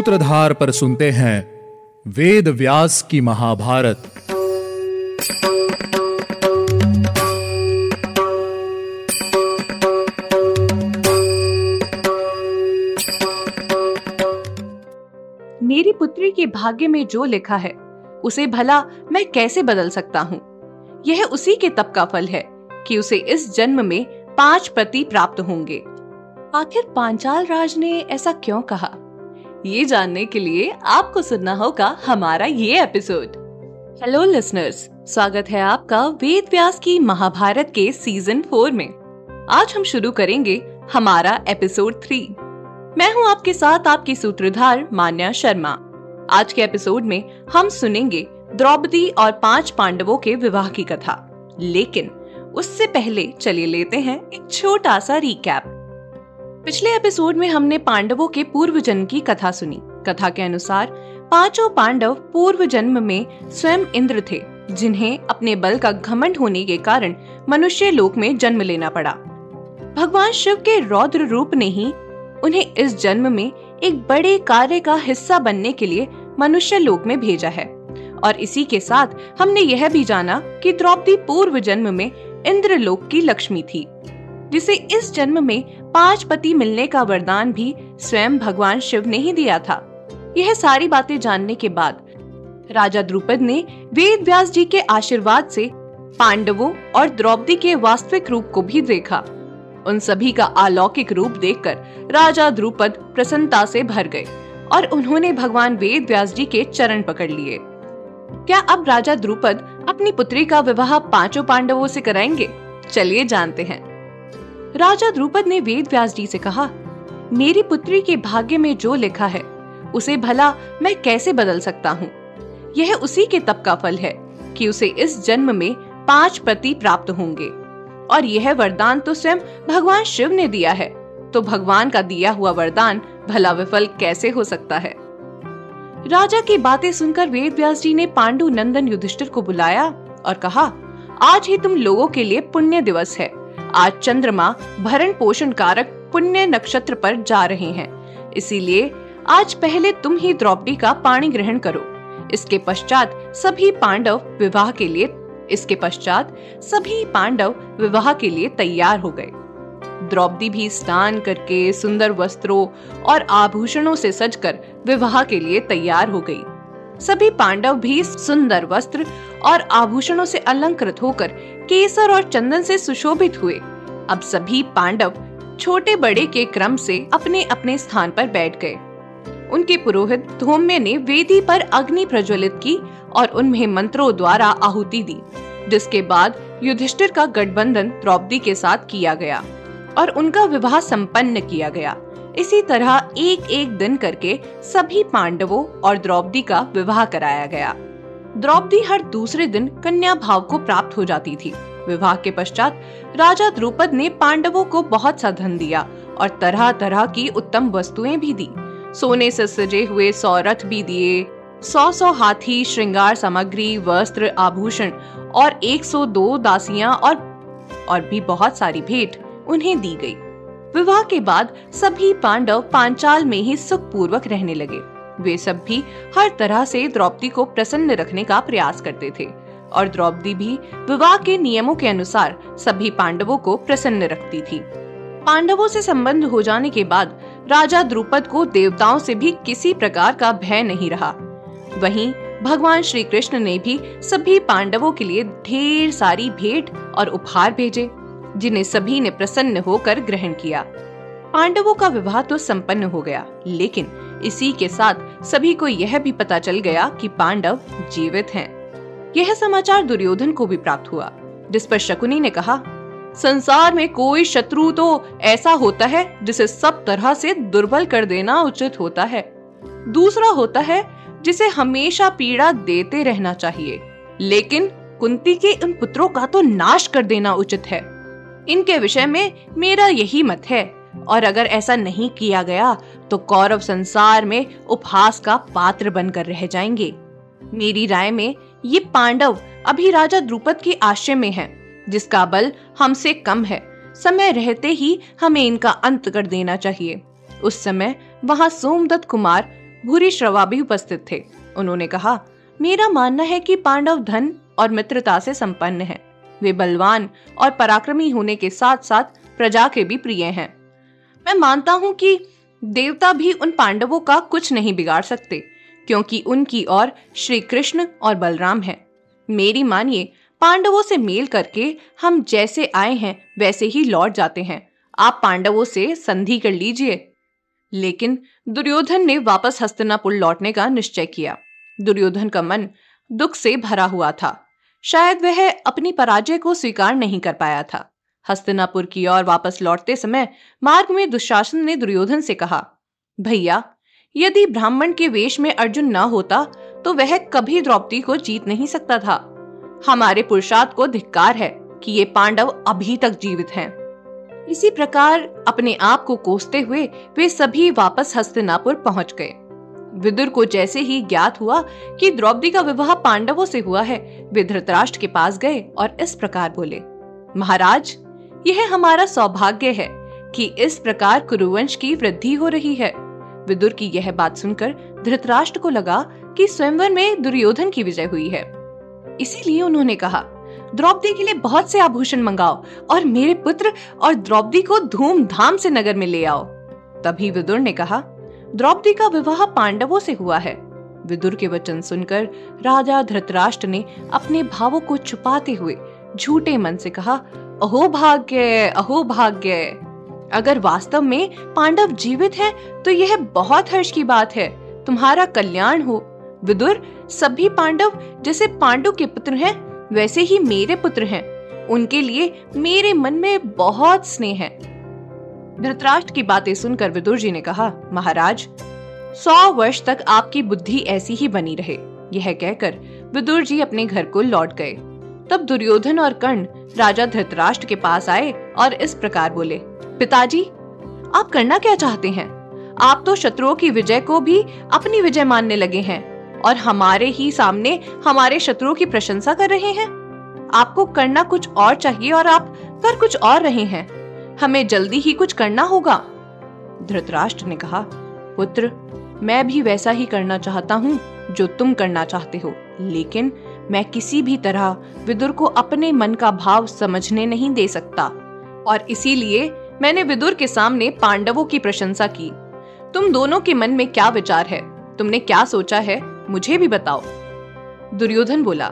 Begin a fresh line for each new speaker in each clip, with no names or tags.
सूत्रधार पर सुनते हैं वेद व्यास की महाभारत।
मेरी पुत्री के भाग्य में जो लिखा है, उसे भला मैं कैसे बदल सकता हूँ? यह उसी के तप का फल है कि उसे इस जन्म में पाँच पति प्राप्त होंगे। आखिर पांचाल राज ने ऐसा क्यों कहा? ये जानने के लिए आपको सुनना होगा हमारा ये एपिसोड हेलो लिसनर्स स्वागत है आपका वेद व्यास की महाभारत के सीज़न फोर में. आज हम शुरू करेंगे हमारा एपिसोड थ्री मैं हूँ आपके साथ आपकी सूत्रधार मान्या शर्मा. आज के एपिसोड में हम सुनेंगे द्रौपदी और पाँच पांडवों के विवाह की कथा. लेकिन उससे पहले चलिए लेते हैं एक छोटा सा रिकैप पिछले एपिसोड में हमने पांडवों के पूर्व जन्म की कथा सुनी। कथा के अनुसार, पाँचों पांडव पूर्व जन्म में स्वयं इंद्र थे, जिन्हें अपने बल का घमंड होने के कारण मनुष्य लोक में जन्म लेना पड़ा। भगवान शिव के रौद्र रूप ने ही उन्हें इस जन्म में एक बड़े कार्य का हिस्सा बनने के लिए मनुष्य लोक में भेजा है। और इसी के साथ हमने यह भी जाना कि द्रौपदी पूर्व जन्म में इंद्र लोक की लक्ष्मी थी। जिसे इस जन्म में पाँच पति मिलने का वरदान भी स्वयं भगवान शिव ने ही दिया था। यह सारी बातें जानने के बाद राजा द्रुपद ने वेद व्यास जी के आशीर्वाद से पांडवों और द्रौपदी के वास्तविक रूप को भी देखा। उन सभी का अलौकिक रूप देखकर राजा द्रुपद प्रसन्नता से भर गए और उन्होंने भगवान वेद व्यास जी के चरण पकड़ लिए। क्या अब राजा द्रुपद अपनी पुत्री का विवाह पाँचों पांडवों से कराएँगे? चलिए जानते हैं। राजा द्रुपद ने वेद व्यास जी से कहा, मेरी पुत्री के भाग्य में जो लिखा है, उसे भला मैं कैसे बदल सकता हूँ? यह उसी के तप का फल है कि उसे इस जन्म में पाँच पति प्राप्त होंगे। और यह वरदान तो स्वयं भगवान शिव ने दिया है तो भगवान का दिया हुआ वरदान भला विफल कैसे हो सकता है? राजा की बातें सुनकर वेद व्यास जी ने पांडु नंदन युधिष्ठिर को बुलाया और कहा, आज ही तुम लोगों के लिए पुण्य दिवस है। आज चंद्रमा भरण पोषण कारक पुण्य नक्षत्र पर जा रहे हैं। इसीलिए आज पहले तुम ही द्रौपदी का पाणी ग्रहण करो। इसके पश्चात सभी पांडव विवाह के लिए, इसके पश्चात सभी पांडव विवाह के लिए तैयार हो गए। द्रौपदी भी स्नान करके सुंदर वस्त्रों और आभूषणों से सजकर विवाह के लिए तैयार हो गई। सभी पांडव भी सुंदर वस्त्र और आभूषणों से अलंकृत होकर केसर और चंदन से सुशोभित हुए। अब सभी पांडव छोटे बड़े के क्रम से अपने अपने स्थान पर बैठ गए। उनके पुरोहित धोम्य ने वेदी पर अग्नि प्रज्वलित की और उन्हें मंत्रों द्वारा आहुति दी, जिसके बाद युधिष्ठिर का गठबंधन द्रौपदी के साथ किया गया और उनका विवाह संपन्न किया गया। इसी तरह एक एक दिन करके सभी पांडवों और द्रौपदी का विवाह कराया गया। द्रौपदी हर दूसरे दिन कन्या भाव को प्राप्त हो जाती थी। विवाह के पश्चात राजा द्रुपद ने पांडवों को बहुत सा धन दिया और तरह तरह की उत्तम वस्तुएँ भी दी। सोने से सजे हुए सौ रथ भी दिए सौ सौ हाथी, श्रृंगार सामग्री, वस्त्र, आभूषण और 102 दासियाँ और और भी बहुत सारी भेंट उन्हें दी गई। विवाह के बाद सभी पांडव पांचाल में ही सुख पूर्वक रहने लगे। वे सब भी हर तरह से द्रौपदी को प्रसन्न रखने का प्रयास करते थे, और द्रौपदी भी विवाह के नियमों के अनुसार सभी पांडवों को प्रसन्न रखती थी। पांडवों से संबंध हो जाने के बाद राजा द्रुपद को देवताओं से भी किसी प्रकार का भय नहीं रहा। वहीं भगवान श्री कृष्ण ने भी सभी पांडवों के लिए ढेर सारी भेंट और उपहार भेजे। जिन्हें सभी ने प्रसन्न होकर ग्रहण किया। पांडवों का विवाह तो संपन्न हो गया, लेकिन इसी के साथ सभी को यह भी पता चल गया कि पांडव जीवित हैं। यह समाचार दुर्योधन को भी प्राप्त हुआ, जिस पर शकुनी ने कहा, संसार में कोई शत्रु तो ऐसा होता है जिसे सब तरह से दुर्बल कर देना उचित होता है। दूसरा होता है जिसे हमेशा पीड़ा देते रहना चाहिए, लेकिन कुंती के उन पुत्रों का तो नाश कर देना उचित है। इनके विषय में मेरा यही मत है। और अगर ऐसा नहीं किया गया तो कौरव संसार में उपहास का पात्र बनकर रह जाएँगे। मेरी राय में ये पांडव अभी राजा द्रुपद के आश्रय में हैं, जिसका बल हमसे कम है। समय रहते ही हमें इनका अंत कर देना चाहिए। उस समय वहाँ सोमदत्त कुमार भूरी श्रवा भी उपस्थित थे। उन्होंने कहा मेरा मानना है कि पांडव धन और मित्रता से संपन्न है। वे बलवान और पराक्रमी होने के साथ साथ प्रजा के भी प्रिय हैं। मैं मानता हूँ कि देवता भी उन पांडवों का कुछ नहीं बिगाड़ सकते, क्योंकि उनकी और श्री कृष्ण और बलराम हैं। मेरी मानिए, पांडवों से मेल करके हम जैसे आए हैं, वैसे ही लौट जाते हैं। आप पांडवों से संधि कर लीजिए। लेकिन दुर्योधन ने वापस हस्तिनापुर लौटने का निश्चय किया। दुर्योधन का मन दुख से भरा हुआ था। शायद वह अपनी पराजय को स्वीकार नहीं कर पाया था। हस्तिनापुर की ओर वापस लौटते समय मार्ग में दुशासन ने दुर्योधन से कहा, भैया, यदि ब्राह्मण के वेश में अर्जुन न होता तो वह कभी द्रौपदी को जीत नहीं सकता था। हमारे पुरुषार्थ को धिक्कार है कि ये पांडव अभी तक जीवित हैं। इसी प्रकार अपने आप को कोसते हुए वे सभी वापस हस्तिनापुर पहुँच गए। विदुर को जैसे ही ज्ञात हुआ कि द्रौपदी का विवाह पांडवों से हुआ है वे धृतराष्ट्र के पास गए और इस प्रकार बोले, महाराज, यह हमारा सौभाग्य है कि इस प्रकार कुरुवंश की वृद्धि हो रही है। विदुर की यह बात सुनकर धृतराष्ट्र को लगा कि स्वयंवर में दुर्योधन की विजय हुई है। इसीलिए उन्होंने कहा, द्रौपदी के लिए बहुत से आभूषण मंगाओ और मेरे पुत्र और द्रौपदी को धूमधाम से नगर में ले आओ। तभी विदुर ने कहा, द्रौपदी का विवाह पांडवों से हुआ है। विदुर के वचन सुनकर राजा धृतराष्ट्र ने अपने भावों को छुपाते हुए झूठे मन से कहा अहो भाग्य अहो भाग्य। अगर वास्तव में पांडव जीवित हैं, तो यह बहुत हर्ष की बात है। तुम्हारा कल्याण हो। विदुर सभी पांडव जैसे पांडु के पुत्र हैं वैसे ही मेरे पुत्र हैं। उनके लिए मेरे मन में बहुत स्नेह है। धृतराष्ट्र की बातें सुनकर विदुर जी ने कहा महाराज सौ वर्ष तक आपकी बुद्धि ऐसी ही बनी रहे, यह कहकर विदुर जी अपने घर को लौट गए। तब दुर्योधन और कर्ण राजा धृतराष्ट्र के पास आए और इस प्रकार बोले, पिताजी, आप करना क्या चाहते हैं? आप तो शत्रुओं की विजय को भी अपनी विजय मानने लगे हैं और हमारे ही सामने हमारे शत्रुओं की प्रशंसा कर रहे हैं। आपको करना कुछ और चाहिए और आप कर कुछ और रहे हैं। हमें जल्दी ही कुछ करना होगा। धृतराष्ट्र ने कहा पुत्र, मैं भी वैसा ही करना चाहता हूँ जो तुम करना चाहते हो, लेकिन मैं किसी भी तरह विदुर को अपने मन का भाव समझने नहीं दे सकता। और इसीलिए मैंने विदुर के सामने पांडवों की प्रशंसा की। तुम दोनों के मन में क्या विचार है? तुमने क्या सोचा है? मुझे भी बताओ। दुर्योधन बोला,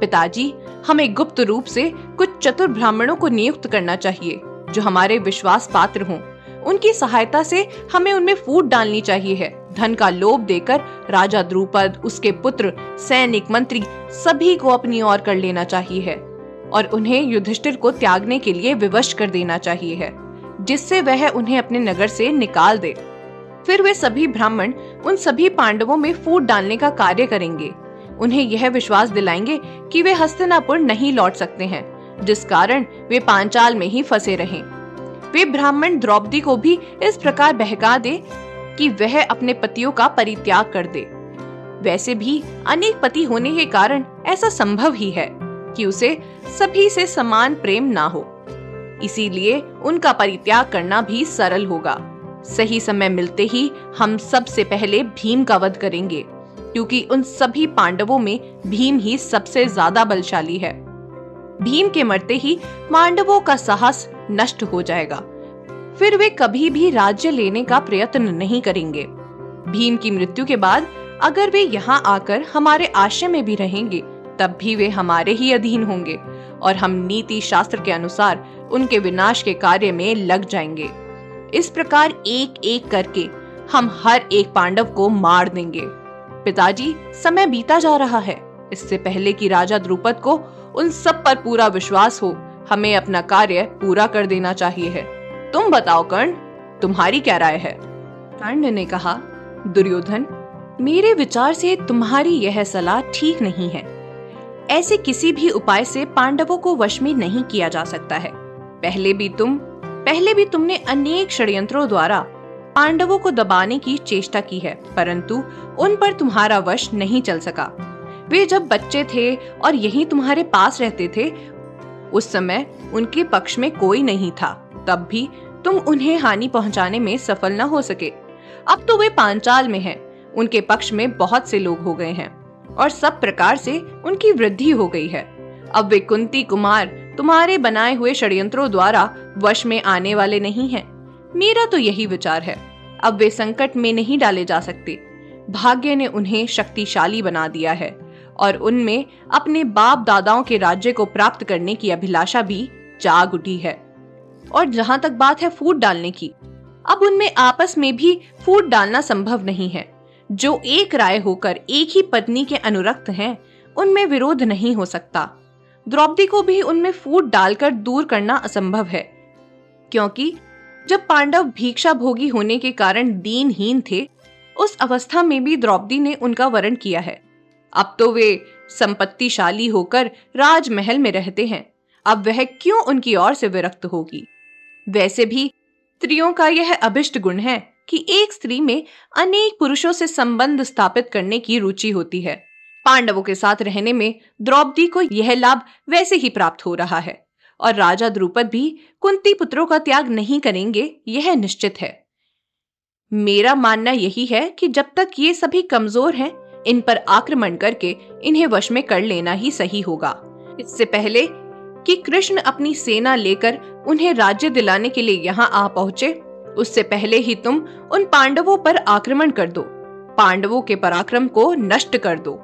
पिताजी, हमें गुप्त रूप से कुछ चतुर ब्राह्मणों को नियुक्त करना चाहिए, जो हमारे विश्वास पात्र हों। उनकी सहायता से हमें उनमें फूट डालनी चाहिए। है धन का लोभ देकर राजा द्रुपद, उसके पुत्र, सैनिक मंत्री सभी को अपनी ओर कर लेना चाहिए है और उन्हें युधिष्ठिर को त्यागने के लिए विवश कर देना चाहिए है जिससे वह उन्हें अपने नगर से निकाल दे। फिर वे सभी ब्राह्मण उन सभी पांडवों में फूट डालने का कार्य करेंगे। उन्हें यह विश्वास दिलाएँगे कि वे हस्तिनापुर नहीं लौट सकते हैं, जिस कारण वे पांचाल में ही फंसे रहें। वे ब्राह्मण द्रौपदी को भी इस प्रकार बहका दे कि वह अपने पतियों का परित्याग कर दे। वैसे भी अनेक पति होने के कारण ऐसा संभव ही है कि उसे सभी से समान प्रेम ना हो। इसीलिए उनका परित्याग करना भी सरल होगा। सही समय मिलते ही हम सबसे पहले भीम का वध करेंगे, क्योंकि उन सभी पांडवों में भीम ही सबसे ज़्यादा बलशाली है। भीम के मरते ही पांडवों का साहस नष्ट हो जाएगा। फिर वे कभी भी राज्य लेने का प्रयत्न नहीं करेंगे। भीम की मृत्यु के बाद अगर वे यहाँ आकर हमारे आश्रय में भी रहेंगे, तब भी वे हमारे ही अधीन होंगे और हम नीति शास्त्र के अनुसार उनके विनाश के कार्य में लग जाएँगे। इस प्रकार एक एक करके हम हर एक पांडव को मार देंगे। पिताजी, समय बीता जा रहा है। इससे पहले कि राजा द्रुपद को उन सब पर पूरा विश्वास हो, हमें अपना कार्य पूरा कर देना चाहिए है। तुम बताओ कर्ण, तुम्हारी क्या राय है? कर्ण ने कहा, दुर्योधन, मेरे विचार से तुम्हारी यह सलाह ठीक नहीं है। ऐसे किसी भी उपाय से पांडवों को वश में नहीं किया जा सकता है। पहले भी तुम, पहले भी तुमने अनेक षड्यंत्रों द्वारा पांडवों को दबाने की चेष्टा की है, परंतु उन पर तुम्हारा वश नहीं चल सका। वे जब बच्चे थे और यही तुम्हारे पास रहते थे, उस समय उनके पक्ष में कोई नहीं था। तब भी तुम उन्हें हानि पहुँचाने में सफल न हो सके। अब तो वे पांचाल में हैं। उनके पक्ष में बहुत से लोग हो गए हैं और सब प्रकार से उनकी वृद्धि हो गई है। अब वे कुंती कुमार तुम्हारे बनाए हुए षड्यंत्रों द्वारा वश में आने वाले नहीं हैं। मेरा तो यही विचार है। अब वे संकट में नहीं डाले जा सकते। भाग्य ने उन्हें शक्तिशाली बना दिया है। और उनमें अपने बाप दादाओं के राज्य को प्राप्त करने की अभिलाषा भी जाग उठी है। और जहाँ तक बात है फूट डालने की अब उनमें आपस में भी फूट डालना संभव नहीं है। जो एक राय होकर एक ही पत्नी के अनुरक्त हैं, उनमें विरोध नहीं हो सकता। द्रौपदी को भी उनमें फूट डालकर दूर करना असंभव है क्योंकि जब पांडव भिक्षा भोगी होने के कारण दीनहीन थे उस अवस्था में भी द्रौपदी ने उनका वरण किया है। अब तो वे संपत्तिशाली होकर राजमहल में रहते हैं। अब वह क्यों उनकी ओर से विरक्त होगी? वैसे भी स्त्रियों का यह अभिष्ट गुण है कि एक स्त्री में अनेक पुरुषों से संबंध स्थापित करने की रुचि होती है। पांडवों के साथ रहने में द्रौपदी को यह लाभ वैसे ही प्राप्त हो रहा है और राजा द्रुपद भी कुंती पुत्रों का त्याग नहीं करेंगे यह निश्चित है। मेरा मानना यही है कि जब तक ये सभी कमज़ोर हैं, इन पर आक्रमण करके इन्हें वश में कर लेना ही सही होगा। इससे पहले कि कृष्ण अपनी सेना लेकर उन्हें राज्य दिलाने के लिए यहाँ आ पहुँचे, उससे पहले ही तुम उन पांडवों पर आक्रमण कर दो। पांडवों के पराक्रम को नष्ट कर दो।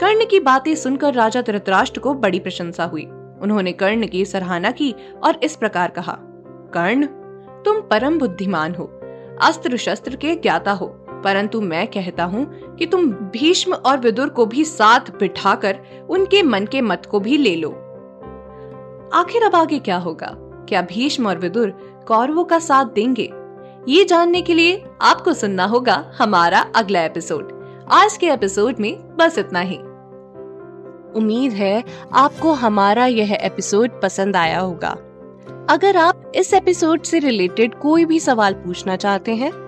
कर्ण की बातें सुनकर राजा धृतराष्ट्र को बड़ी प्रशंसा हुई। उन्होंने कर्ण की सराहना की और इस प्रकार कहा, कर्ण, तुम परम बुद्धिमान हो, अस्त्र शस्त्र के ज्ञाता हो। परंतु मैं कहता हूँ कि तुम भीष्म और विदुर को भी साथ बिठाकर उनके मन के मत को भी ले लो। आखिर अब आगे क्या होगा? क्या भीष्म और विदुर कौरवों का साथ देंगे? ये जानने के लिए आपको सुनना होगा हमारा अगला एपिसोड। आज के एपिसोड में बस इतना ही। उम्मीद है आपको हमारा यह एपिसोड पसंद आया होगा। अगर आप इस एपिसोड से रिलेटेड कोई भी सवाल पूछना चाहते हैं